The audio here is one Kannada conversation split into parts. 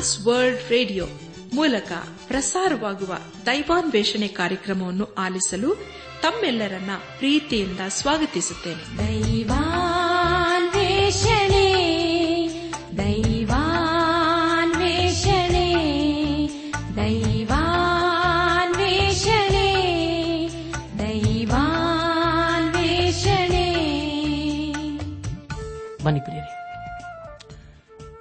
ಟ್ರಾನ್ಸ್ ವರ್ಲ್ಡ್ ರೇಡಿಯೋ ಮೂಲಕ ಪ್ರಸಾರವಾಗುವ ದೈವಾನ್ವೇಷಣೆ ಕಾರ್ಯಕ್ರಮವನ್ನು ಆಲಿಸಲು ತಮ್ಮೆಲ್ಲರನ್ನ ಪ್ರೀತಿಯಿಂದ ಸ್ವಾಗತಿಸುತ್ತೇನೆ.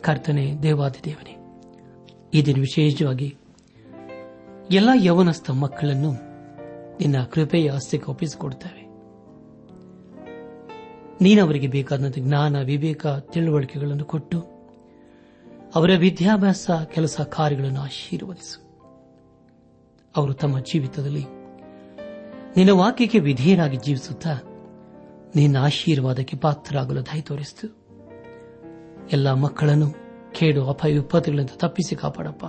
ಕರ್ತನೆ ದೇವಾದಿ ದೇವನೇ, ಈ ದಿನ ವಿಶೇಷವಾಗಿ ಎಲ್ಲ ಯವನಸ್ಥ ಮಕ್ಕಳನ್ನು ನಿನ್ನ ಕೃಪೆಯ ಆಸ್ತಿಗೆ ಒಪ್ಪಿಸಿಕೊಡುತ್ತೇವೆ ನೀನವರಿಗೆ ಬೇಕಾದಂಥ ಜ್ಞಾನ, ವಿವೇಕ, ತಿಳುವಳಿಕೆಗಳನ್ನು ಕೊಟ್ಟು ಅವರ ವಿದ್ಯಾಭ್ಯಾಸ, ಕೆಲಸ ಕಾರ್ಯಗಳನ್ನು ಆಶೀರ್ವದಿಸು. ಅವರು ತಮ್ಮ ಜೀವಿತದಲ್ಲಿ ನಿನ್ನ ವಾಕ್ಯಕ್ಕೆ ವಿಧೇಯರಾಗಿ ಜೀವಿಸುತ್ತಾ ನಿನ್ನ ಆಶೀರ್ವಾದಕ್ಕೆ ಪಾತ್ರರಾಗಲು ದಯ ಎಲ್ಲ ಮಕ್ಕಳನ್ನು ಕೇಡು ಅಪಾಯ ವಿಪತ್ತುಗಳಿಂದ ತಪ್ಪಿಸಿ ಕಾಪಾಡಪ್ಪ.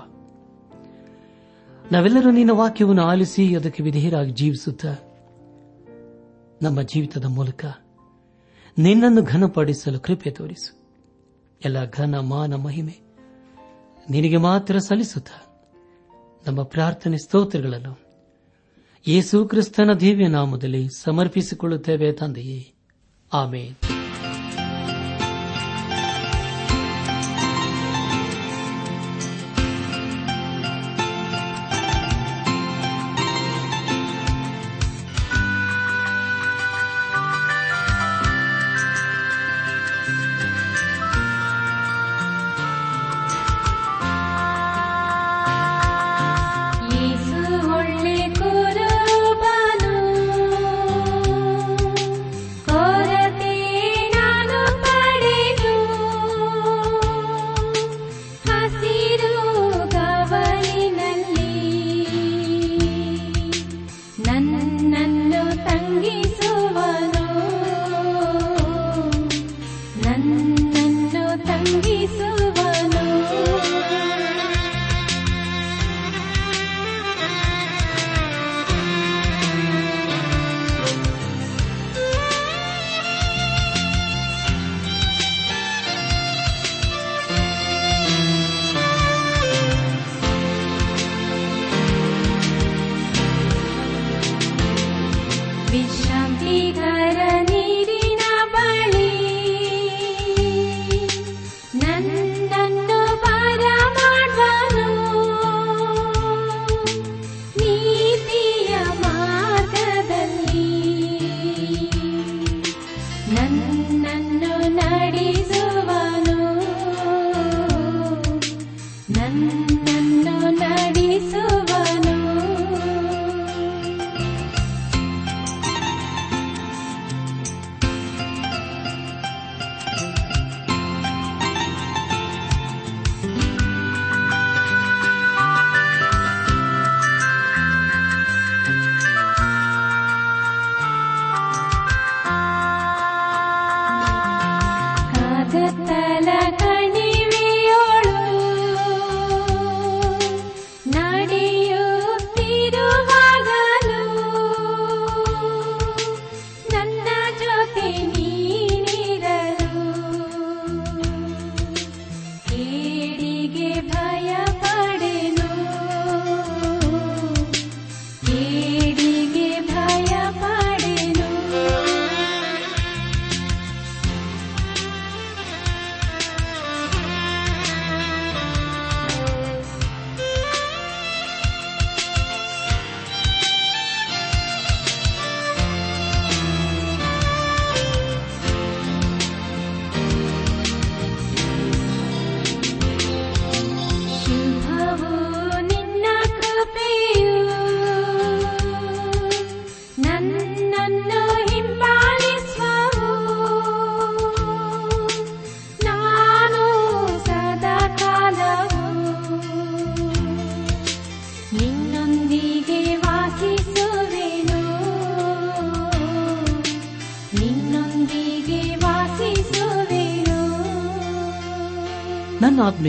ನಾವೆಲ್ಲರೂ ನಿನ್ನ ವಾಕ್ಯವನ್ನು ಆಲಿಸಿ ಅದಕ್ಕೆ ವಿಧೇಯರಾಗಿ ಜೀವಿಸುತ್ತ ನಮ್ಮ ಜೀವಿತದ ಮೂಲಕ ನಿನ್ನನ್ನು ಘನಪಡಿಸಲು ಕೃಪೆ ತೋರಿಸು. ಎಲ್ಲ ಘನ, ಮಾನ, ಮಹಿಮೆ ನಿನಗೆ ಮಾತ್ರ ಸಲ್ಲಿಸುತ್ತ ನಮ್ಮ ಪ್ರಾರ್ಥನೆ ಸ್ತೋತ್ರಗಳನ್ನು ಯೇಸು ಕ್ರಿಸ್ತನ ದಿವ್ಯ ನಾಮದಲ್ಲಿ ಸಮರ್ಪಿಸಿಕೊಳ್ಳುತ್ತೇವೆ ತಂದೆಯೇ. ಆಮೇಲೆ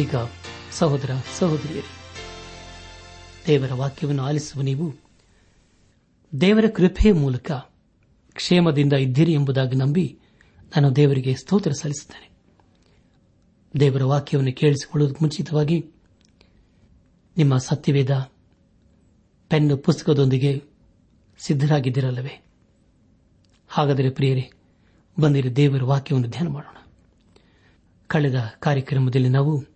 ಆತ್ಮೀಕ ಸಹೋದರ ಸಹೋದರಿಯರೇ, ದೇವರ ವಾಕ್ಯವನ್ನು ಆಲಿಸುವ ನೀವು, ದೇವರ ಕೃಪೆಯ ಮೂಲಕ ಕ್ಷೇಮದಿಂದ ಇದ್ದೀರಿ ಎಂಬುದಾಗಿ ನಂಬಿ ನಾನು ದೇವರಿಗೆ ಸ್ತೋತ್ರ ಸಲ್ಲಿಸುತ್ತೇನೆ. ದೇವರ ವಾಕ್ಯವನ್ನು ಕೇಳಿಸಿಕೊಳ್ಳುವುದಕ್ಕೆ ಮುಂಚಿತವಾಗಿ ನಿಮ್ಮ ಸತ್ಯವೇದ ಪೆನ್ನು ಪುಸ್ತಕದೊಂದಿಗೆ ಸಿದ್ದರಾಗಿದ್ದಿರಲ್ಲವೇ ಹಾಗಾದರೆ ಪ್ರಿಯರೇ, ಬಂದಿರಿ ದೇವರ ವಾಕ್ಯವನ್ನು ಧ್ಯಾನ ಮಾಡೋಣ. ಕಳೆದ ಕಾರ್ಯಕ್ರಮದಲ್ಲಿ ನಾವು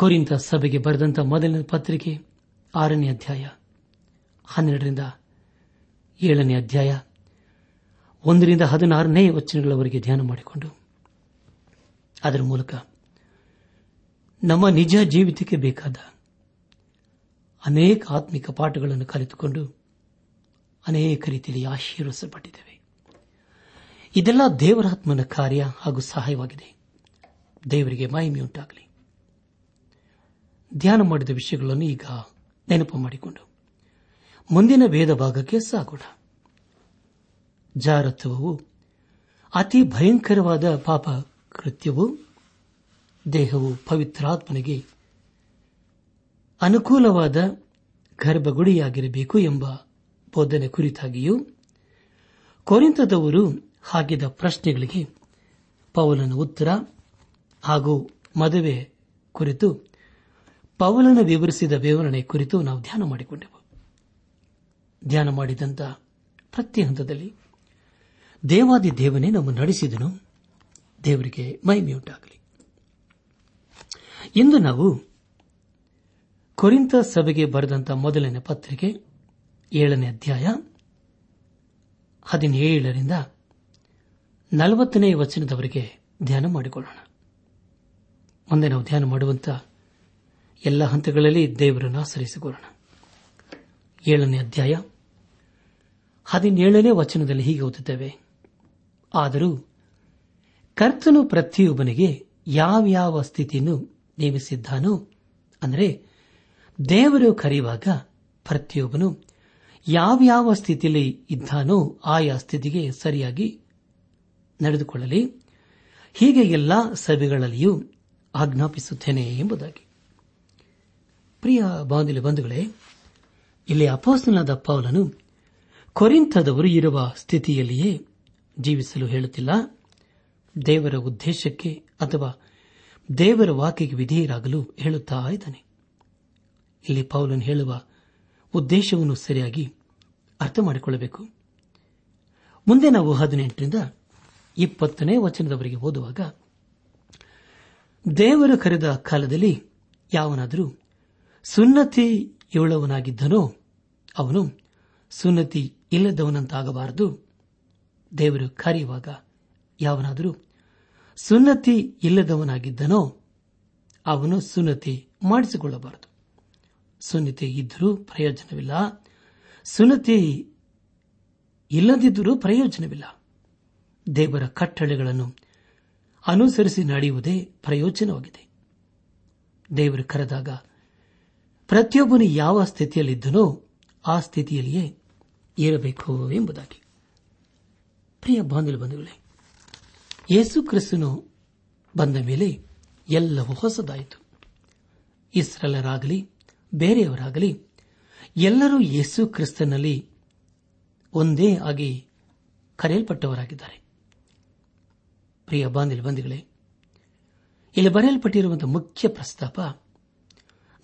ಕೊರಿಂತ ಸಭೆಗೆ ಬರೆದಂತಹ ಮೊದಲನೇ ಪತ್ರಿಕೆ ಆರನೇ ಅಧ್ಯಾಯ ಹನ್ನೆರಡರಿಂದ ಏಳನೇ ಅಧ್ಯಾಯ ಒಂದರಿಂದ ಹದಿನಾರನೇ ವಚನಗಳವರೆಗೆ ಧ್ಯಾನ ಮಾಡಿಕೊಂಡು, ಅದರ ಮೂಲಕ ನಮ್ಮ ನಿಜ ಜೀವಿತಕ್ಕೆ ಬೇಕಾದ ಅನೇಕ ಆತ್ಮಿಕ ಪಾಠಗಳನ್ನು ಕಲಿತುಕೊಂಡು ಅನೇಕ ರೀತಿಯಲ್ಲಿ ಆಶೀರ್ವಿಸಲ್ಪಟ್ಟಿದ್ದೇವೆ ಇದೆಲ್ಲ ದೇವರಾತ್ಮನ ಕಾರ್ಯ ಹಾಗೂ ಸಹಾಯವಾಗಿದೆ. ದೇವರಿಗೆ ಮಹಿಮೆಯುಂಟಾಗಲಿ. ಧ್ಯಾನ ಮಾಡಿದ ವಿಷಯಗಳನ್ನು ಈಗ ನೆನಪು ಮಾಡಿಕೊಂಡು. ಮುಂದಿನ ವೇದ ಭಾಗಕ್ಕೆ ಸಾಗೋಣ. ಜಾರತ್ವವು ಅತಿ ಭಯಂಕರವಾದ ಪಾಪ ಕೃತ್ಯವು ದೇಹವು ಪವಿತ್ರಾತ್ಮನಿಗೆ ಅನುಕೂಲವಾದ ಗರ್ಭಗುಡಿಯಾಗಿರಬೇಕು ಎಂಬ ಬೋಧನೆ ಕುರಿತಾಗಿಯೂ ಕೊರಿಂತದವರು ಹಾಕಿದ ಪ್ರಶ್ನೆಗಳಿಗೆ ಪೌಲನ ಉತ್ತರ ಹಾಗೂ ಮದುವೆ ಕುರಿತು ಪೌಲನ ವಿವರಿಸಿದ ವಿವರಣೆ ಕುರಿತು ನಾವು ಧ್ಯಾನ ಮಾಡಿಕೊಂಡೆವು. ಧ್ಯಾನ ಮಾಡಿದಂತ ಪ್ರತಿ ಹಂತದಲ್ಲಿ ದೇವಾದಿ ದೇವನೇ ನಮ್ಮ ನಡೆಸಿದನು. ದೇವರಿಗೆ ಮಹಿಮೆಯುಂಟಾಗಲಿ. ಇಂದು ನಾವು ಕೊರಿಂತ ಸಭೆಗೆ ಬರೆದಂತ ಮೊದಲನೇ ಪತ್ರಿಕೆ ಏಳನೇ ಅಧ್ಯಾಯ ಹದಿನೇಳರಿಂದ ನಲವತ್ತನೇ ವಚನದವರೆಗೆ ಧ್ಯಾನ ಮಾಡಿಕೊಳ್ಳೋಣ. ಮುಂದೆ ನಾವು ಧ್ಯಾನ ಮಾಡುವಂತ ಎಲ್ಲ ಹಂತಗಳಲ್ಲಿ ದೇವರನ್ನು ಆಶ್ರಯಿಸಿಕೊಳ್ಳೋಣ. ಏಳನೇ ಅಧ್ಯಾಯ. ಹದಿನೇಳನೇ ವಚನದಲ್ಲಿ ಹೀಗೆ ಓದುತ್ತೇವೆ. ಆದರೂ ಕರ್ತನು ಪ್ರತಿಯೊಬ್ಬನಿಗೆ ಯಾವ್ಯಾವ ಸ್ಥಿತಿಯನ್ನು ನೇಮಿಸಿದ್ದಾನೋ, ಅಂದರೆ ದೇವರು ಕರೆಯುವಾಗ ಪ್ರತಿಯೊಬ್ಬನು ಯಾವ್ಯಾವ ಸ್ಥಿತಿಯಲ್ಲಿ ಇದ್ದಾನೋ ಆಯಾ ಸ್ಥಿತಿಗೆ ಸರಿಯಾಗಿ ನಡೆದುಕೊಳ್ಳಲಿ. ಹೀಗೆ ಎಲ್ಲ ಸಭೆಗಳಲ್ಲಿಯೂ ಆಜ್ಞಾಪಿಸುತ್ತೇನೆ ಎಂಬುದಾಗಿ. ಪ್ರಿಯ ಬಾಂಧವ್ಯ ಬಂಧುಗಳೇ, ಇಲ್ಲಿ ಅಪೋಸ್ತನಾದ ಪೌಲನು ಕೊರಿಂಥದವರು ಇರುವ ಸ್ಥಿತಿಯಲ್ಲಿಯೇ ಜೀವಿಸಲು ಹೇಳುತ್ತಿಲ್ಲ. ದೇವರ ಉದ್ದೇಶಕ್ಕೆ ಅಥವಾ ದೇವರ ವಾಕ್ಯಕ್ಕೆ ವಿಧೇಯರಾಗಲು ಹೇಳುತ್ತಾ ಇದ್ದಾನೆ. ಇಲ್ಲಿ ಪೌಲನ್ ಹೇಳುವ ಉದ್ದೇಶವನ್ನು ಸರಿಯಾಗಿ ಅರ್ಥ ಮಾಡಿಕೊಳ್ಳಬೇಕು. ಮುಂದೆ ನಾವು ಹದಿನೆಂಟರಿಂದ ಇಪ್ಪತ್ತನೇ ವಚನದವರೆಗೆ ಓದುವಾಗ, ದೇವರು ಕರೆದ ಕಾಲದಲ್ಲಿ ಯಾವನಾದರೂ ಸುನ್ನತಿ ಇಳುವನಾಗಿದ್ದನೋ ಅವನು ಸುನ್ನತಿ ಇಲ್ಲದವನಂತಾಗಬಾರದು. ದೇವರು ಕರೆಯುವಾಗ ಯಾವನಾದರೂ ಸುನ್ನತಿ ಇಲ್ಲದವನಾಗಿದ್ದನೋ, ಅವನು ಸುನ್ನತಿ ಮಾಡಿಸಿಕೊಳ್ಳಬಾರದು. ಸುನ್ನತಿ ಇದ್ದರೂ ಪ್ರಯೋಜನವಿಲ್ಲ. ಸುನ್ನತಿ ಇಲ್ಲದಿದ್ದರೂ ಪ್ರಯೋಜನವಿಲ್ಲ. ದೇವರ ಕಟ್ಟಳೆಗಳನ್ನು ಅನುಸರಿಸಿ ನಡೆಯುವುದೇ ಪ್ರಯೋಜನವಾಗಿದೆ. ದೇವರು ಕರೆದಾಗ ಪ್ರತಿಯೊಬ್ಬನು ಯಾವ ಸ್ಥಿತಿಯಲ್ಲಿದ್ದನೋ ಆ ಸ್ಥಿತಿಯಲ್ಲಿಯೇ ಇರಬೇಕು ಎಂಬುದಾಗಿ. ಪ್ರಿಯ ಬಂಧುಗಳೇ, ಯೇಸು ಕ್ರಿಸ್ತನು ಬಂದ ಮೇಲೆ ಎಲ್ಲವೂ ಹೊಸದಾಯಿತು. ಇಸ್ರಲರಾಗಲಿ ಬೇರೆಯವರಾಗಲಿ, ಎಲ್ಲರೂ ಯೇಸು ಕ್ರಿಸ್ತನಲ್ಲಿ ಒಂದೇ ಆಗಿ ಕರೆಯಲ್ಪಟ್ಟವರಾಗಿದ್ದಾರೆ. ಪ್ರಿಯ ಬಾಂಧವ ಬಂಧುಗಳೇ, ಇಲ್ಲಿ ಬರೆಯಲ್ಪಟ್ಟಿರುವಂತಹ ಮುಖ್ಯ ಪ್ರಸ್ತಾಪ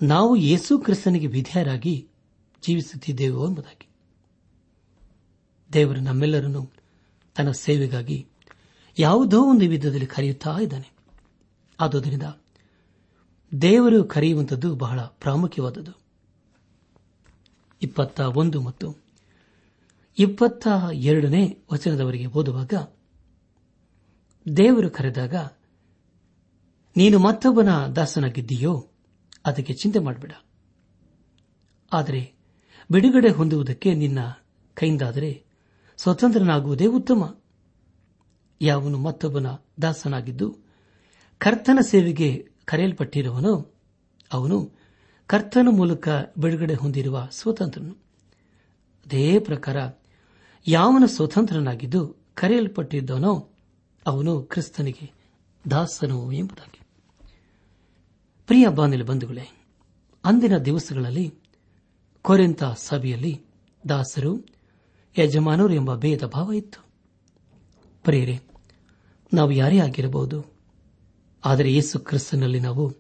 ನಾವು ಯೇಸು ಕ್ರಿಸ್ತನಿಗೆ ವಿಧೇಯರಾಗಿ ಜೀವಿಸುತ್ತಿದ್ದೇವೋ ಎಂಬುದಾಗಿ. ದೇವರು ನಮ್ಮೆಲ್ಲರನ್ನು ತನ್ನ ಸೇವೆಗಾಗಿ ಯಾವುದೋ ಒಂದು ವಿಧದಲ್ಲಿ ಕರೆಯುತ್ತಾ ಇದ್ದಾನೆ. ಆದುದರಿಂದ ದೇವರು ಕರೆಯುವಂಥದ್ದು ಬಹಳ ಪ್ರಾಮುಖ್ಯವಾದದ್ದು. ಇಪ್ಪತ್ತ ಒಂದು ಮತ್ತು ಇಪ್ಪತ್ತ ಎರಡನೇ ವಚನದವರೆಗೆ ಓದುವಾಗ ದೇವರು ಕರೆದಾಗ, ನೀನು ಮತ್ತೊಬ್ಬನ ದಾಸನಾಗಿದ್ದೀಯೋ? ಅದಕ್ಕೆ ಚಿಂತೆ ಮಾಡಬೇಡ. ಆದರೆ ಬಿಡುಗಡೆ ಹೊಂದುವುದಕ್ಕೆ ನಿನ್ನ ಕೈಯಿಂದಾದರೆ ಸ್ವತಂತ್ರನಾಗುವುದೇ ಉತ್ತಮ. ಯಾವನು ಮತ್ತೊಬ್ಬನ ದಾಸನಾಗಿದ್ದು ಕರ್ತನ ಸೇವೆಗೆ ಕರೆಯಲ್ಪಟ್ಟಿರುವನು ಅವನು ಕರ್ತನ ಮೂಲಕ ಬಿಡುಗಡೆ ಹೊಂದಿರುವ ಸ್ವತಂತ್ರನು. ಅದೇ ಪ್ರಕಾರ ಯಾವನ ಸ್ವತಂತ್ರನಾಗಿದ್ದು ಕರೆಯಲ್ಪಟ್ಟಿದ್ದನೋ ಅವನು ಕ್ರಿಸ್ತನಿಗೆ ದಾಸನು ಎಂಬುದಾಗಿ. ಪ್ರಿಯ ಬಾನಿಲ ಬಂಧುಗಳೇ, ಅಂದಿನ ದಿವಸಗಳಲ್ಲಿ ಕೊರೆಂತ ಸಭೆಯಲ್ಲಿ ದಾಸರು, ಯಜಮಾನರು ಎಂಬ ಭೇದ ಭಾವ ಇತ್ತು. ಪ್ರಿಯರೇ, ನಾವು ಯಾರೇ ಆಗಿರಬಹುದು, ಆದರೆ ಯೇಸು ಕ್ರಿಸ್ತನಲ್ಲಿ ನಾವು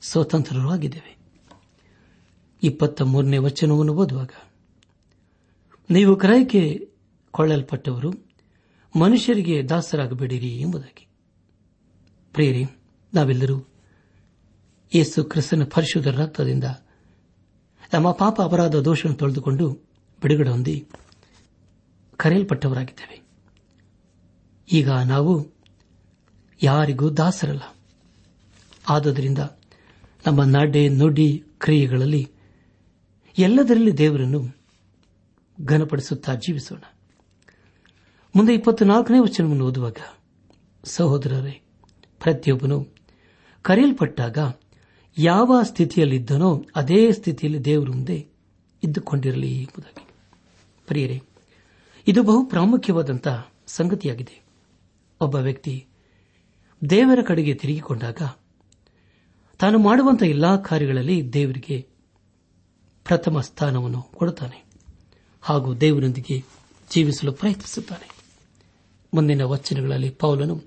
ಸ್ವತಂತ್ರರೂ ಆಗಿದ್ದೇವೆ. ಇಪ್ಪತ್ತ ಮೂರನೇ ವಚನವನ್ನು ಓದುವಾಗ, ನೀವು ಕ್ರಯಕ್ಕೆ ಕೊಳ್ಳಲ್ಪಟ್ಟವರು ಮನುಷ್ಯರಿಗೆ ದಾಸರಾಗಬೇಡಿರಿ ಎಂಬುದಾಗಿ. ಪ್ರಿಯರೇ, ನಾವೆಲ್ಲರೂ ಯೇಸು ಕ್ರಿಸ್ತನ ಪರಿಶುದ್ಧ ರಕ್ತದಿಂದ ನಮ್ಮ ಪಾಪ ಅಪರಾಧ ದೋಷವನ್ನು ತೊಳೆದುಕೊಂಡು ಬಿಡುಗಡೆ ಹೊಂದಿ ಕರೆಯಲ್ಪಟ್ಟವರಾಗಿದ್ದೇವೆ. ಈಗ ನಾವು ಯಾರಿಗೂ ದಾಸರಲ್ಲ. ಆದ್ದರಿಂದ ನಮ್ಮ ನಡೆ ನುಡಿ ಕ್ರಿಯೆಗಳಲ್ಲಿ ಎಲ್ಲದರಲ್ಲಿ ದೇವರನ್ನು ಘನಪಡಿಸುತ್ತಾ ಜೀವಿಸೋಣ. ಮುಂದೆ ಇಪ್ಪತ್ನಾಲ್ಕನೇ ವಚನವನ್ನು ಓದುವಾಗ ಸಹೋದರರೇ, ಪ್ರತಿಯೊಬ್ಬನು ಕರೆಯಲ್ಪಟ್ಟಾಗ ಯಾವ ಸ್ಥಿತಿಯಲ್ಲಿದ್ದನೋ ಅದೇ ಸ್ಥಿತಿಯಲ್ಲಿ ದೇವರ ಮುಂದೆ ಇದ್ದುಕೊಂಡಿರಲಿ ಎಂಬುದಾಗಿ. ಪ್ರಿಯರೇ, ಇದು ಬಹು ಪ್ರಾಮುಖ್ಯವಾದಂತಹ ಸಂಗತಿಯಾಗಿದೆ. ಒಬ್ಬ ವ್ಯಕ್ತಿ ದೇವರ ಕಡೆಗೆ ತಿರುಗಿಕೊಂಡಾಗ ತಾನು ಮಾಡುವಂತಹ ಎಲ್ಲಾ ಕಾರ್ಯಗಳಲ್ಲಿ ದೇವರಿಗೆ ಪ್ರಥಮ ಸ್ಥಾನವನ್ನು ಕೊಡುತ್ತಾನೆ ಹಾಗೂ ದೇವರೊಂದಿಗೆ ಜೀವಿಸಲು ಪ್ರಯತ್ನಿಸುತ್ತಾನೆ. ಮುಂದಿನ ವಚನಗಳಲ್ಲಿ ಪೌಲನು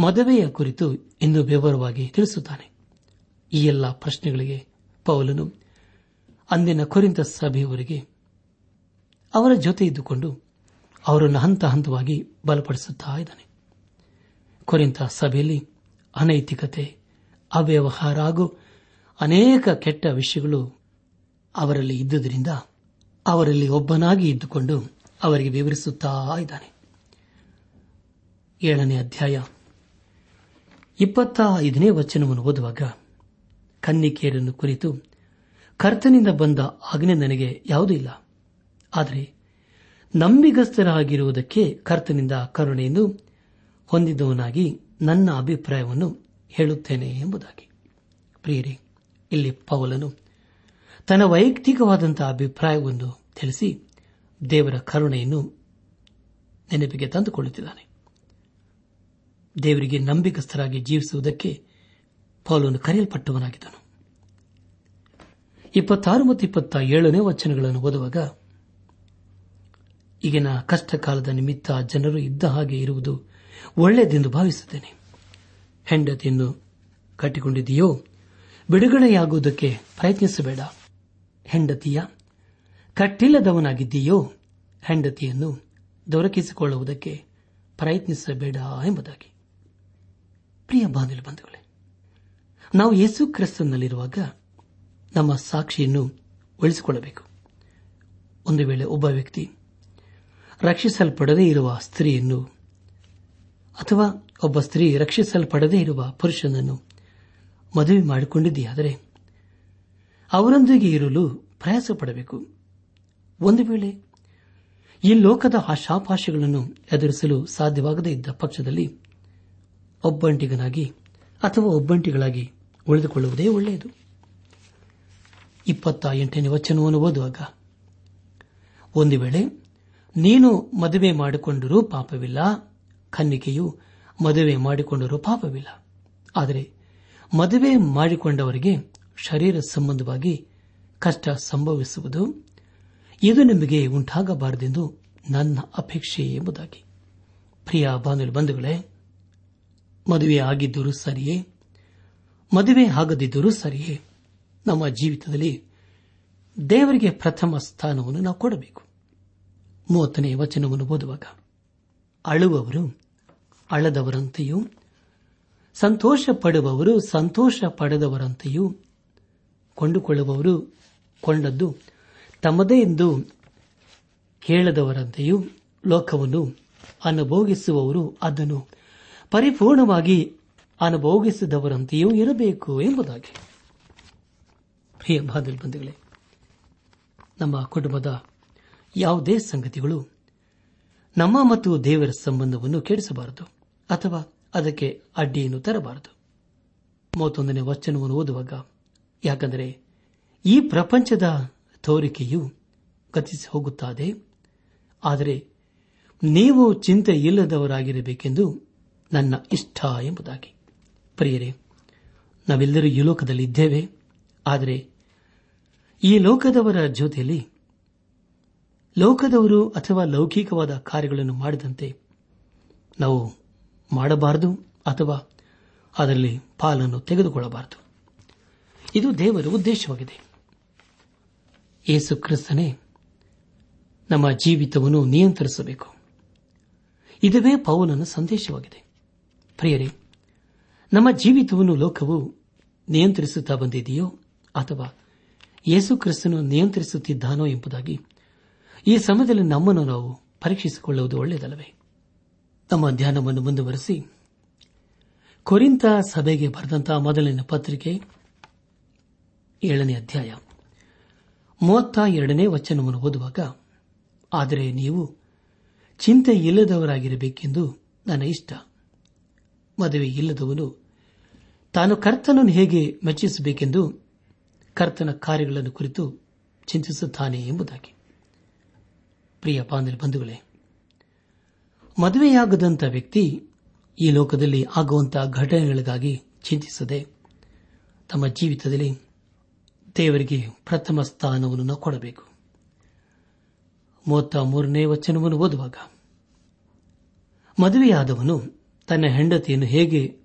ಮದುವೆಯ ಕುರಿತು ಇನ್ನೂ ವಿವರವಾಗಿ ತಿಳಿಸುತ್ತಾನೆ. ಈ ಎಲ್ಲ ಪ್ರಶ್ನೆಗಳಿಗೆ ಪೌಲನು ಅಂದಿನ ಕುರಿತ ಸಭೆಯವರಿಗೆ ಅವರ ಜೊತೆ ಇದ್ದುಕೊಂಡು ಅವರನ್ನು ಹಂತ ಹಂತವಾಗಿ ಬಲಪಡಿಸುತ್ತಾ ಇದ್ದಾನೆ. ಕೊರಿಂತ ಸಭೆಯಲ್ಲಿ ಅನೈತಿಕತೆ, ಅವ್ಯವಹಾರ ಹಾಗೂ ಅನೇಕ ಕೆಟ್ಟ ವಿಷಯಗಳು ಅವರಲ್ಲಿ ಇದ್ದುದರಿಂದ ಅವರಲ್ಲಿ ಒಬ್ಬನಾಗಿ ಇದ್ದುಕೊಂಡು ಅವರಿಗೆ ವಿವರಿಸುತ್ತಾ ಇದ್ದಾನೆ. ಏಳನೇ ಅಧ್ಯಾಯ ಇಪ್ಪತ್ತ ಐದನೇ ವಚನವನ್ನು ಓದುವಾಗ ಕನ್ನಿಕೆಯರನ್ನು ಕುರಿತು ಕರ್ತನಿಂದ ಬಂದ ಆಜ್ಞೆ ನನಗೆ ಯಾವುದೂ ಇಲ್ಲ. ಆದರೆ ನಂಬಿಗಸ್ತರಾಗಿರುವುದಕ್ಕೆ ಕರ್ತನಿಂದ ಕರುಣೆಯನ್ನು ಹೊಂದಿದವನಾಗಿ ನನ್ನ ಅಭಿಪ್ರಾಯವನ್ನು ಹೇಳುತ್ತೇನೆ ಎಂಬುದಾಗಿ. ಪ್ರಿಯರೇ, ಇಲ್ಲಿ ಪೌಲನು ತನ್ನ ವೈಯಕ್ತಿಕವಾದಂತಹ ಅಭಿಪ್ರಾಯವನ್ನು ತಿಳಿಸಿ ದೇವರ ಕರುಣೆಯನ್ನು ನೆನಪಿಗೆ ತಂದುಕೊಳ್ಳುತ್ತಿದ್ದಾನೆ. ದೇವರಿಗೆ ನಂಬಿಕಸ್ಥರಾಗಿ ಜೀವಿಸುವುದಕ್ಕೆ ಪೌಲನು ಕರೆಯಲ್ಪಟ್ಟವನಾಗಿದ್ದನು. ಇಪ್ಪತ್ತಾರು ಮತ್ತು ಇಪ್ಪತ್ತ ಏಳನೇ ವಚನಗಳನ್ನು ಓದುವಾಗ, ಈಗಿನ ಕಷ್ಟಕಾಲದ ನಿಮಿತ್ತ ಜನರು ಇದ್ದ ಹಾಗೆ ಇರುವುದು ಒಳ್ಳೆಯದೆಂದು ಭಾವಿಸುತ್ತೇನೆ. ಹೆಂಡತಿಯನ್ನು ಕಟ್ಟಿಕೊಂಡಿದೆಯೋ ಬಿಡುಗಡೆಯಾಗುವುದಕ್ಕೆ ಪ್ರಯತ್ನಿಸಬೇಡ. ಹೆಂಡತಿಯ ಕಟ್ಟಿಲ್ಲದವನಾಗಿದ್ದೀಯೋ, ಹೆಂಡತಿಯನ್ನು ದೊರಕಿಸಿಕೊಳ್ಳುವುದಕ್ಕೆ ಪ್ರಯತ್ನಿಸಬೇಡ ಎಂಬುದಾಗಿ. ಪ್ರಿಯ ಬಾಂಧವ್ಯ ಬಂಧುಗಳೇ ನಾವು ಯೇಸು ಕ್ರಿಸ್ತನಲ್ಲಿರುವಾಗ ನಮ್ಮ ಸಾಕ್ಷಿಯನ್ನು ಉಳಿಸಿಕೊಳ್ಳಬೇಕು. ಒಂದು ವೇಳೆ ಒಬ್ಬ ವ್ಯಕ್ತಿ ರಕ್ಷಿಸಲ್ಪಡದೇ ಇರುವ ಸ್ತ್ರೀಯನ್ನು ಅಥವಾ ಒಬ್ಬ ಸ್ತ್ರೀ ರಕ್ಷಿಸಲ್ಪಡದೇ ಇರುವ ಪುರುಷನನ್ನು ಮದುವೆ ಮಾಡಿಕೊಂಡಿದೆಯಾದರೆ ಅವರೊಂದಿಗೆ ಇರಲು ಪ್ರಯಾಸ ಪಡಬೇಕು ಒಂದು ವೇಳೆ ಈ ಲೋಕದ ಆಶಾಪಾಶಗಳನ್ನು ಎದುರಿಸಲು ಸಾಧ್ಯವಾಗದೇ ಇದ್ದ ಪಕ್ಷದಲ್ಲಿ ಒಬ್ಬಂಟಿಗನಾಗಿ ಅಥವಾ ಒಬ್ಬಂಟಿಗಳಾಗಿ ಉಳಿದುಕೊಳ್ಳುವುದೇ ಒಳ್ಳೆಯದು. ಇಪ್ಪತ್ತ ಎಂಟನೇ ವಚನವನ್ನು ಓದುವಾಗ, ಒಂದು ವೇಳೆ ನೀನು ಮದುವೆ ಮಾಡಿಕೊಂಡರೂ ಪಾಪವಿಲ್ಲ, ಕನ್ನಿಕೆಯು ಮದುವೆ ಮಾಡಿಕೊಂಡರೂ ಪಾಪವಿಲ್ಲ. ಆದರೆ ಮದುವೆ ಮಾಡಿಕೊಂಡವರಿಗೆ ಶರೀರ ಸಂಬಂಧವಾಗಿ ಕಷ್ಟ ಸಂಭವಿಸುವುದು ಇದು ನಿಮಗೆ ಉಂಟಾಗಬಾರದೆಂದು ನನ್ನ ಅಪೇಕ್ಷೆ ಎಂಬುದಾಗಿ. ಪ್ರಿಯ ಬಾನುಲಿ ಬಂಧುಗಳೇ ಮದುವೆ ಆಗಿದ್ದರೂ ಸರಿಯೇ ಮದುವೆ ಆಗದಿದ್ದರೂ ಸರಿಯೇ. ನಮ್ಮ ಜೀವಿತದಲ್ಲಿ ದೇವರಿಗೆ ಪ್ರಥಮ ಸ್ಥಾನವನ್ನು ನಾವು ಕೊಡಬೇಕು. ಮೂವತ್ತನೇ ವಚನವನ್ನು ಓದುವಾಗ, ಅಳುವವರು ಅಳದವರಂತೆಯೂ ಸಂತೋಷ ಪಡುವವರು ಸಂತೋಷ ಪಡೆದವರಂತೆಯೂ ಕೊಂಡುಕೊಳ್ಳುವವರು ಕೊಂಡದ್ದು ತಮ್ಮದೇ ಎಂದು ಕೇಳದವರಂತೆಯೂ ಲೋಕವನ್ನು ಅನುಭೋಗಿಸುವವರು ಅದನ್ನು ಪರಿಪೂರ್ಣವಾಗಿ ಅನುಭೋಗಿಸಿದವರಂತೆಯೂ ಇರಬೇಕು ಎಂಬುದಾಗಿ. ಪ್ರಿಯ ನಮ್ಮ ಕುಟುಂಬದ ಯಾವುದೇ ಸಂಗತಿಗಳು ನಮ್ಮ ಮತ್ತು ದೇವರ ಸಂಬಂಧವನ್ನು ಕೆಡಿಸಬಾರದು ಅಥವಾ ಅದಕ್ಕೆ ಅಡ್ಡಿಯನ್ನು ತರಬಾರದು. ಮೂವತ್ತೊಂದನೇ ವಚನವನ್ನು ಓದುವಾಗ, ಯಾಕಂದರೆ ಈ ಪ್ರಪಂಚದ ತೋರಿಕೆಯು ಗತಿಸಿ ಹೋಗುತ್ತದೆ, ಆದರೆ ನೀವು ಚಿಂತೆ ಇಲ್ಲದವರಾಗಿರಬೇಕೆಂದು ನನ್ನ ಇಷ್ಟ ಎಂಬುದಾಗಿ. ಪ್ರಿಯರೇ, ನಾವೆಲ್ಲರೂ ಈ ಲೋಕದಲ್ಲಿ ಇದ್ದೇವೆ. ಆದರೆ ಈ ಲೋಕದವರ ಜೊತೆಯಲ್ಲಿ ಲೋಕದವರು ಅಥವಾ ಲೌಕಿಕವಾದ ಕಾರ್ಯಗಳನ್ನು ಮಾಡಿದಂತೆ ನಾವು ಮಾಡಬಾರದು ಅಥವಾ ಅದರಲ್ಲಿ ಪಾಲನ್ನು ತೆಗೆದುಕೊಳ್ಳಬಾರದು. ಇದು ದೇವರ ಉದ್ದೇಶವಾಗಿದೆ. ಯೇಸು ಕ್ರಿಸ್ತನೇ, ನಮ್ಮ ಜೀವಿತವನ್ನು ನಿಯಂತ್ರಿಸಬೇಕು. ಇದುವೇ ಪೌಲನ ಸಂದೇಶವಾಗಿದೆ. ಪ್ರಿಯರೇ ನಮ್ಮ ಜೀವಿತವನ್ನು ಲೋಕವು ನಿಯಂತ್ರಿಸುತ್ತಾ ಬಂದಿದೆಯೋ ಅಥವಾ ಯೇಸು ಕ್ರಿಸ್ತನು ನಿಯಂತ್ರಿಸುತ್ತಿದ್ದಾನೋ ಎಂಬುದಾಗಿ ಈ ಸಮಯದಲ್ಲಿ ನಮ್ಮನ್ನು ನಾವು ಪರೀಕ್ಷಿಸಿಕೊಳ್ಳುವುದು ಒಳ್ಳೆಯದಲ್ಲವೇ? ನಮ್ಮ ಧ್ಯಾನವನ್ನು ಮುಂದುವರೆಸಿ. ಕೊರಿಂತ ಸಭೆಗೆ ಬರೆದಂತಹ ಮೊದಲಿನ ಪತ್ರಿಕೆ ಏಳನೇ ಅಧ್ಯಾಯ ಮೂವತ್ತ ಎರಡನೇ ವಚನವನ್ನು ಓದುವಾಗ, ಆದರೆ ನೀವು ಚಿಂತೆ ಇಲ್ಲದವರಾಗಿರಬೇಕೆಂದು ನನ್ನ ಇಷ್ಟ. ಮದುವೆ ಇಲ್ಲದವನು ತಾನು ಕರ್ತನನ್ನು ಹೇಗೆ ಮೆಚ್ಚಿಸಬೇಕೆಂದು ಕರ್ತನ ಕಾರ್ಯಗಳನ್ನು ಕುರಿತು ಚಿಂತಿಸುತ್ತಾನೆ ಎಂಬುದಾಗಿ. ಪ್ರಿಯ ಬಾಂಧವ ಬಂಧುಗಳೇ ಮದುವೆಯಾಗದಂಥ ವ್ಯಕ್ತಿ ಈ ಲೋಕದಲ್ಲಿ ಆಗುವಂತಹ ಘಟನೆಗಳಿಗಾಗಿ ಚಿಂತಿಸದೆ ತಮ್ಮ ಜೀವಿತದಲ್ಲಿ ದೇವರಿಗೆ ಪ್ರಥಮ ಸ್ಥಾನವನ್ನು ನಾವು ಕೊಡಬೇಕು. ಮೂವತ್ತ ಮೂರನೇ ವಚನವನ್ನು ಓದುವಾಗ, ಮದುವೆಯಾದವನು ತನ್ನ ಹೆಂಡತಿಯನ್ನು ಹೇಗೆ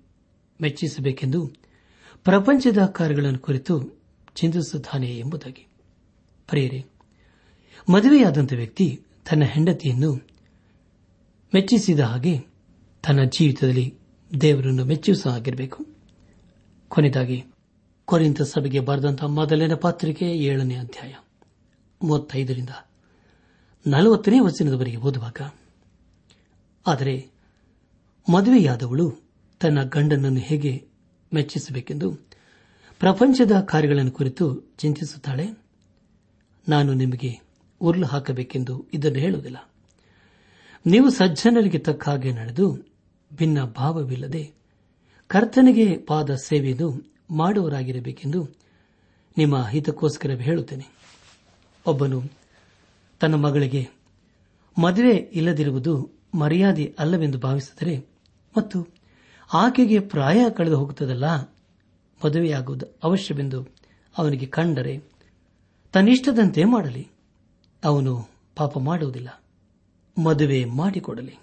ಮೆಚ್ಚಿಸಬೇಕೆಂದು ಪ್ರಪಂಚದ ಕಾರ್ಯಗಳನ್ನು ಕುರಿತು ಚಿಂತಿಸುತ್ತಾನೆ ಎಂಬುದಾಗಿ. ಪ್ರೇರೆ ಮದುವೆಯಾದಂಥ ವ್ಯಕ್ತಿ ತನ್ನ ಹೆಂಡತಿಯನ್ನು ಮೆಚ್ಚಿಸಿದ ಹಾಗೆ ತನ್ನ ಜೀವಿತದಲ್ಲಿ ದೇವರನ್ನು ಮೆಚ್ಚಿಸುವ ಆಗಿರಬೇಕು. ಕೊನೆಯದಾಗಿ ಕೊರಿಂತ ಸಭೆಗೆ ಬರೆದಂತಹ ಮೊದಲನೇ ಪಾತ್ರಿಕೆ ಏಳನೇ ಅಧ್ಯಾಯ ಮೂವತ್ತೈದರಿಂದ ನಲವತ್ತನೇ ವಚನದವರೆಗೆ ಓದುವಾಗ, ಆದರೆ ಮದುವೆಯಾದವಳು ತನ್ನ ಗಂಡನನ್ನು ಹೇಗೆ ಮೆಚ್ಚಿಸಬೇಕೆಂದು ಪ್ರಪಂಚದ ಕಾರ್ಯಗಳನ್ನು ಕುರಿತು ಚಿಂತಿಸುತ್ತಾಳೆ. ನಾನು ನಿಮಗೆ ಉರ್ಲು ಹಾಕಬೇಕೆಂದು ಇದನ್ನು ಹೇಳುವುದಿಲ್ಲ. ನೀವು ಸಜ್ಜನರಿಗೆ ತಕ್ಕ ಹಾಗೆ ನಡೆದು ಭಿನ್ನ ಭಾವವಿಲ್ಲದೆ ಕರ್ತನಿಗೆ ಪಾದ ಸೇವೆಯನ್ನು ಮಾಡುವರಾಗಿರಬೇಕೆಂದು ನಿಮ್ಮ ಹಿತಕ್ಕೋಸ್ಕರ ಹೇಳುತ್ತೇನೆ. ಒಬ್ಬನು ತನ್ನ ಮಗಳಿಗೆ ಮದುವೆ ಇಲ್ಲದಿರುವುದು ಮರ್ಯಾದೆ ಅಲ್ಲವೆಂದು ಭಾವಿಸಿದರೆ ಮತ್ತು ಆಕೆಗೆ ಪ್ರಾಯ ಕಳೆದು ಹೋಗುತ್ತದಲ್ಲ? ಮದುವೆಯಾಗುವುದು ಅವಶ್ಯವೆಂದು ಅವನಿಗೆ ಕಂಡರೆ ತನ್ನಿಷ್ಟದಂತೆ ಮಾಡಲಿ. ಅವನು ಪಾಪ ಮಾಡುವುದಿಲ್ಲ, ಮದುವೆ ಮಾಡಿಕೊಡಲಿ.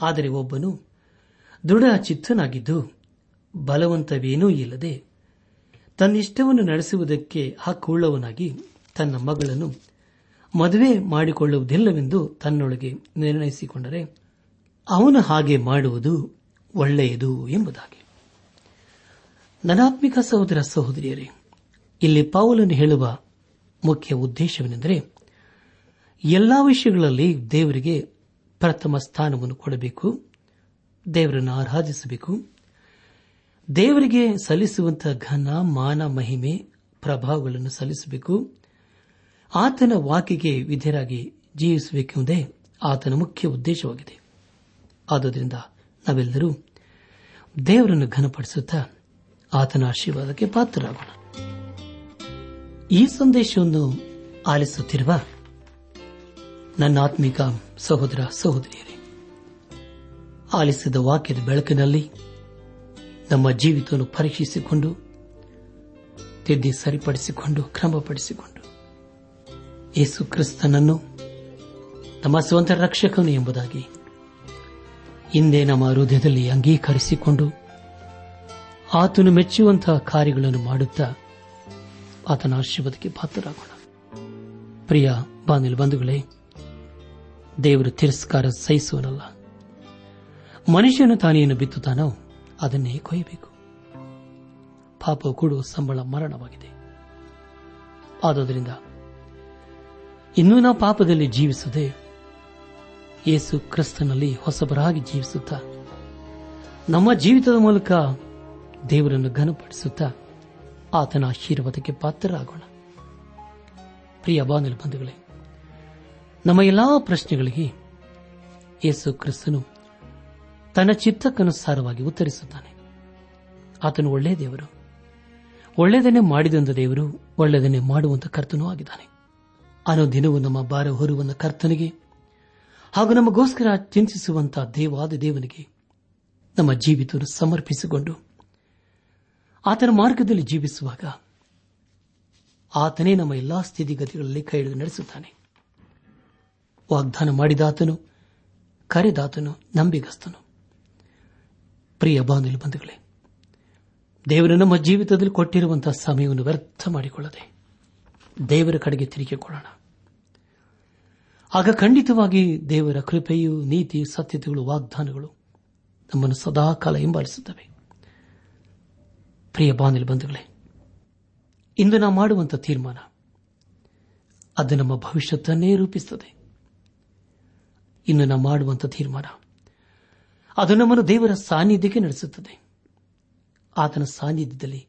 ಆದರೆ ಒಬ್ಬನು ದೃಢ ಚಿತ್ತನಾಗಿದ್ದು, ಬಲವಂತವೇನೂ ಇಲ್ಲದೆ ತನ್ನಿಷ್ಟವನ್ನು ನಡೆಸುವುದಕ್ಕೆ ಹಕ್ಕುಳ್ಳವನಾಗಿ ತನ್ನ ಮಗಳನ್ನು ಮದುವೆ ಮಾಡಿಕೊಳ್ಳುವುದಿಲ್ಲವೆಂದು ತನ್ನೊಳಗೆ ನಿರ್ಣಯಿಸಿಕೊಂಡರೆ, ಅವನು ಹಾಗೆ ಮಾಡುವುದು ಒಳ್ಳೆಯದು ಎಂಬುದಾಗಿ. ನನಾತ್ಮಿಕ ಸಹೋದರ ಸಹೋದರಿಯರೇ, ಇಲ್ಲಿ ಪೌಲನು ಹೇಳುವ ಮುಖ್ಯ ಉದ್ದೇಶವೆಂದರೆ ಎಲ್ಲಾ ವಿಷಯಗಳಲ್ಲಿ ದೇವರಿಗೆ ಪ್ರಥಮ ಸ್ಥಾನವನ್ನು ಕೊಡಬೇಕು, ದೇವರನ್ನು ಆರಾಧಿಸಬೇಕು. ದೇವರಿಗೆ ಸಲ್ಲಿಸುವಂತಹ ಘನ, ಮಾನ, ಮಹಿಮೆ, ಪ್ರಭಾವಗಳನ್ನು ಸಲ್ಲಿಸಬೇಕು. ಆತನ ವಾಕಿಗೆ ವಿಧೇಯರಾಗಿ ಜೀವಿಸಬೇಕೆಂಬುದೇ ಆತನ ಮುಖ್ಯ ಉದ್ದೇಶವಾಗಿದೆ. ಆದುದರಿಂದ ನಾವೆಲ್ಲರೂ ದೇವರನ್ನು ಘನಪಡಿಸುತ್ತಾ ಆತನ ಆಶೀರ್ವಾದಕ್ಕೆ ಪಾತ್ರರಾಗೋಣ. ಈ ಸಂದೇಶವನ್ನು ಆಲಿಸುತ್ತಿರುವ ನನ್ನ ಆತ್ಮಿಕ ಸಹೋದರ ಸಹೋದರಿಯರೇ, ಆಲಿಸಿದ ವಾಕ್ಯದ ಬೆಳಕಿನಲ್ಲಿ ನಮ್ಮ ಜೀವಿತವನ್ನು ಪರೀಕ್ಷಿಸಿಕೊಂಡು, ತಿದ್ದಿ ಸರಿಪಡಿಸಿಕೊಂಡು, ಕ್ರಮಪಡಿಸಿಕೊಂಡು ಯೇಸು ಕ್ರಿಸ್ತನನ್ನು ನಮ್ಮ ಸ್ವಂತ ರಕ್ಷಕನು ಎಂಬುದಾಗಿ ಹಿಂದೆ ನಮ್ಮ ಹೃದಯದಲ್ಲಿ ಅಂಗೀಕರಿಸಿಕೊಂಡು ಆತನು ಮೆಚ್ಚುವಂತಹ ಕಾರ್ಯಗಳನ್ನು ಮಾಡುತ್ತಾ ಆತನ ಆಶೀರ್ವಾದಕ್ಕೆ ಪಾತ್ರರಾಗೋಣ. ಪ್ರಿಯ ಬಾನಿಲ್ ಬಂಧುಗಳೇ, ದೇವರು ತಿರಸ್ಕಾರ ಸಹಿಸುವನಲ್ಲ. ಮನುಷ್ಯನು ತಾನೇನು ಬಿತ್ತುತ್ತಾನೋ ಅದನ್ನೇ ಕೊಯ್ಯಬೇಕು. ಪಾಪ ಕೂಡ ಸಂಬಳ ಮರಣವಾಗಿದೆ. ಆದುದರಿಂದ ಇನ್ನೂ ನಾವು ಪಾಪದಲ್ಲಿ ಜೀವಿಸದೆ ಯೇಸು ಕ್ರಿಸ್ತನಲ್ಲಿ ಹೊಸಬರಾಗಿ ಜೀವಿಸುತ್ತಾ, ನಮ್ಮ ಜೀವಿತದ ಮೂಲಕ ದೇವರನ್ನು ಘನಪಡಿಸುತ್ತಾ ಆತನ ಆಶೀರ್ವಾದಕ್ಕೆ ಪಾತ್ರರಾಗೋಣ. ಪ್ರಿಯ ಬಾಂಧವ ಬಂಧುಗಳೇ, ನಮ್ಮ ಎಲ್ಲಾ ಪ್ರಶ್ನೆಗಳಿಗೆ ಯೇಸು ಕ್ರಿಸ್ತನು ತನ್ನ ಚಿತ್ತಕ್ಕನುಸಾರವಾಗಿ ಉತ್ತರಿಸುತ್ತಾನೆ. ಆತನು ಒಳ್ಳೆಯ ದೇವರು, ಒಳ್ಳೆಯದನ್ನೇ ಮಾಡಿದಂಥ ದೇವರು, ಒಳ್ಳೆಯದನ್ನೇ ಮಾಡುವಂತ ಕರ್ತನೂ ಆಗಿದ್ದಾನೆ. ಅನುದಿನವೂ ನಮ್ಮ ಬಾರ ಹೊರುವಂತ ಕರ್ತನಿಗೆ ಹಾಗೂ ನಮಗೋಸ್ಕರ ಚಿಂತಿಸುವಂತಹ ದೇವಾದ ದೇವನಿಗೆ ನಮ್ಮ ಜೀವಿತ ಸಮರ್ಪಿಸಿಕೊಂಡು ಆತನ ಮಾರ್ಗದಲ್ಲಿ ಜೀವಿಸುವಾಗ ಆತನೇ ನಮ್ಮ ಎಲ್ಲಾ ಸ್ಥಿತಿಗತಿಗಳಲ್ಲಿ ಕೈ ಹಿಡಿದು ನಡೆಸುತ್ತಾನೆ. ವಾಗ್ದಾನ ಮಾಡಿದಾತನು, ಕರೆದಾತನು, ನಂಬಿಗಸ್ತನು. ಪ್ರಿಯ ಬಾಂಧವ್ಯ ಬಂಧುಗಳೇ, ದೇವರು ನಮ್ಮ ಜೀವಿತದಲ್ಲಿ ಕೊಟ್ಟಿರುವಂತಹ ಸಮಯವನ್ನು ವ್ಯರ್ಥ ಮಾಡಿಕೊಳ್ಳದೆ ದೇವರ ಕಡೆಗೆ ತಿರುಗಿಕೊಳ್ಳೋಣ. ಆಗ ಖಂಡಿತವಾಗಿ ದೇವರ ಕೃಪೆಯು ನೀತಿ ಸತ್ಯತೆಗಳು, ವಾಗ್ದಾನಗಳು ನಮ್ಮನ್ನು ಸದಾಕಾಲ ಹಿಂಬಾಲಿಸುತ್ತವೆ. ಪ್ರಿಯ ಬಾಂಧವ್ಯ ಬಂಧುಗಳೇ, ಇಂದು ನಾವು ಮಾಡುವಂತಹ ತೀರ್ಮಾನ, ಅದು ನಮ್ಮ ಭವಿಷ್ಯತನ್ನೇ ರೂಪಿಸುತ್ತದೆ. ಇನ್ನು ನಾವು ಮಾಡುವಂತಹ ತೀರ್ಮಾನ, ಅದು ನಮ್ಮನ್ನು ದೇವರ ಸಾನ್ನಿಧ್ಯಕ್ಕೆ ನಡೆಸುತ್ತದೆ. ಆತನ ಸಾನ್ನಿಧ್ಯದಲ್ಲಿ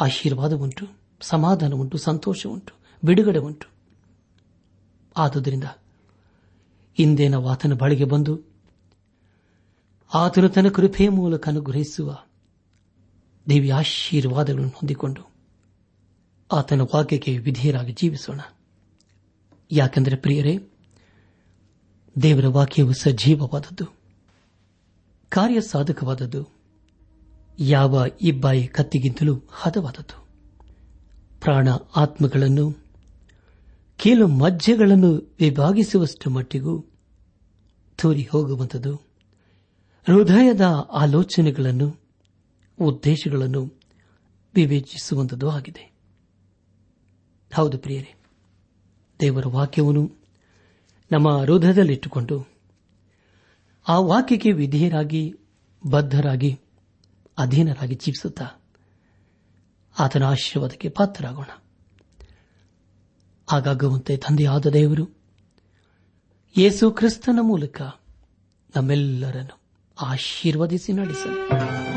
ಆಶೀರ್ವಾದ ಉಂಟು ಸಮಾಧಾನ ಉಂಟು ಸಂತೋಷ ಉಂಟು ಬಿಡುಗಡೆ ಉಂಟು ಆದುದರಿಂದ ಇಂದೇನ ನಾವು ಆತನ ಬಳಿಗೆ ಬಂದು ಆತನು ತನ್ನ ಕೃಪೆಯ ಮೂಲಕ ಅನುಗ್ರಹಿಸುವ ದೇವಿ ಆಶೀರ್ವಾದಗಳನ್ನು ಹೊಂದಿಕೊಂಡು ಆತನ ವಾಕ್ಯಕ್ಕೆ ವಿಧೇಯರಾಗಿ ಜೀವಿಸೋಣ. ಯಾಕೆಂದರೆ ಪ್ರಿಯರೇ, ದೇವರ ವಾಕ್ಯವು ಸಜೀವವಾದದ್ದು ಕಾರ್ಯ ಸಾಧಕವಾದದ್ದು ಯಾವ ಇಬ್ಬಾಯಿ ಕತ್ತಿಗಿಂತಲೂ ಹದವಾದದ್ದು. ಪ್ರಾಣ ಆತ್ಮಗಳನ್ನು ಕೀಲು ಮಜ್ಜೆಗಳನ್ನು ವಿಭಾಗಿಸುವಷ್ಟು ಮಟ್ಟಿಗೂ ತೂರಿ ಹೋಗುವಂಥದ್ದು. ಹೃದಯದ ಆಲೋಚನೆಗಳನ್ನು, ಉದ್ದೇಶಗಳನ್ನು ವಿವೇಚಿಸುವಂಥದ್ದು ಆಗಿದೆ. ಹೌದು ಪ್ರಿಯರೇ, ದೇವರ ವಾಕ್ಯವನ್ನು ನಮ್ಮ ಹೃದಯದಲ್ಲಿಟ್ಟುಕೊಂಡು, ಆ ವಾಕ್ಯಕ್ಕೆ ವಿಧೇಯರಾಗಿ, ಬದ್ಧರಾಗಿ, ಅಧೀನರಾಗಿ ಜೀವಿಸುತ್ತಾ ಆತನ ಆಶೀರ್ವಾದಕ್ಕೆ ಪಾತ್ರರಾಗೋಣ. ಆಗಾಗುವಂತೆ ತಂದೆಯಾದ ದೇವರು. ಯೇಸು ಕ್ರಿಸ್ತನ ಮೂಲಕ ನಮ್ಮೆಲ್ಲರನ್ನು ಆಶೀರ್ವದಿಸಿ ನಡೆಸಲಿ.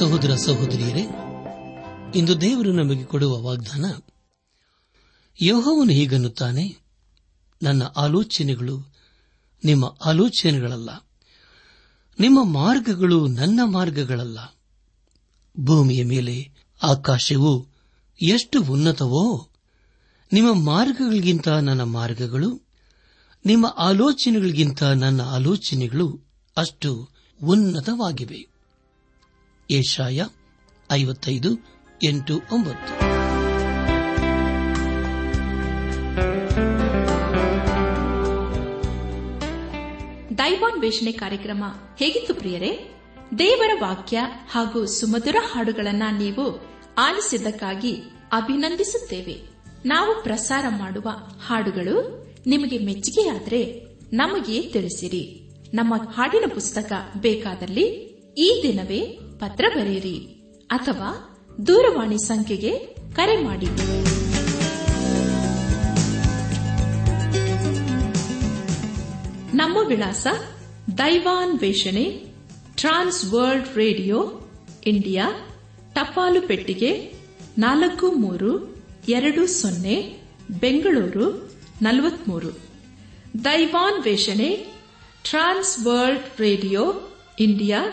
ಸಹೋದರ ಸಹೋದರಿಯರೇ, ಇಂದು ದೇವರು ನಮಗೆ ಕೊಡುವ ವಾಗ್ದಾನ ಯೋಹವನ್ನು ಹೀಗನ್ನುತ್ತಾನೆ, ನನ್ನ ಆಲೋಚನೆಗಳು ನಿಮ್ಮ ಆಲೋಚನೆಗಳಲ್ಲ, ನಿಮ್ಮ ಮಾರ್ಗಗಳು ನನ್ನ ಮಾರ್ಗಗಳಲ್ಲ. ಭೂಮಿಯ ಮೇಲೆ ಆಕಾಶವು ಎಷ್ಟು ಉನ್ನತವೋ, ನಿಮ್ಮ ಮಾರ್ಗಗಳಿಗಿಂತ ನನ್ನ ಮಾರ್ಗಗಳು, ನಿಮ್ಮ ಆಲೋಚನೆಗಳಿಗಿಂತ ನನ್ನ ಆಲೋಚನೆಗಳು ಅಷ್ಟು ಉನ್ನತವಾಗಿವೆ. ಏಷಾಯ ಐವತ್ತೈದು, ಎಂಟು, ಒಂಬತ್ತು. ದೈವಾನ್ವೇಷಣೆ ಕಾರ್ಯಕ್ರಮ ಹೇಗಿತ್ತು ಪ್ರಿಯರೇ? ದೇವರ ವಾಕ್ಯ ಹಾಗೂ ಸುಮಧುರ ಹಾಡುಗಳನ್ನ ನೀವು ಆಲಿಸಿದ್ದಕ್ಕಾಗಿ ಅಭಿನಂದಿಸುತ್ತೇವೆ. ನಾವು ಪ್ರಸಾರ ಮಾಡುವ ಹಾಡುಗಳು ನಿಮಗೆ ಮೆಚ್ಚುಗೆಯಾದರೆ ನಮಗೆ ತಿಳಿಸಿರಿ. ನಮ್ಮ ಹಾಡಿನ ಪುಸ್ತಕ ಬೇಕಾದಲ್ಲಿ ಈ ದಿನವೇ ಪತ್ರ ಬರೆಯಿರಿ ಅಥವಾ ದೂರವಾಣಿ ಸಂಖ್ಯೆಗೆ ಕರೆ ಮಾಡಿ. ನಮ್ಮ ವಿಳಾಸ ದೈವಾನ್ ವೇಷಣೆ, ಟ್ರಾನ್ಸ್ ವರ್ಲ್ಡ್ ರೇಡಿಯೋ, ಇಂಡಿಯಾ, ಟಪಾಲು ಪೆಟ್ಟಿಗೆ ನಾಲ್ಕು ಮೂರು ಎರಡು ಸೊನ್ನೆ, ಬೆಂಗಳೂರು ನಲವತ್ಮೂರು. ದೈವಾನ್ ವೇಷಣೆ, Trans World Radio, India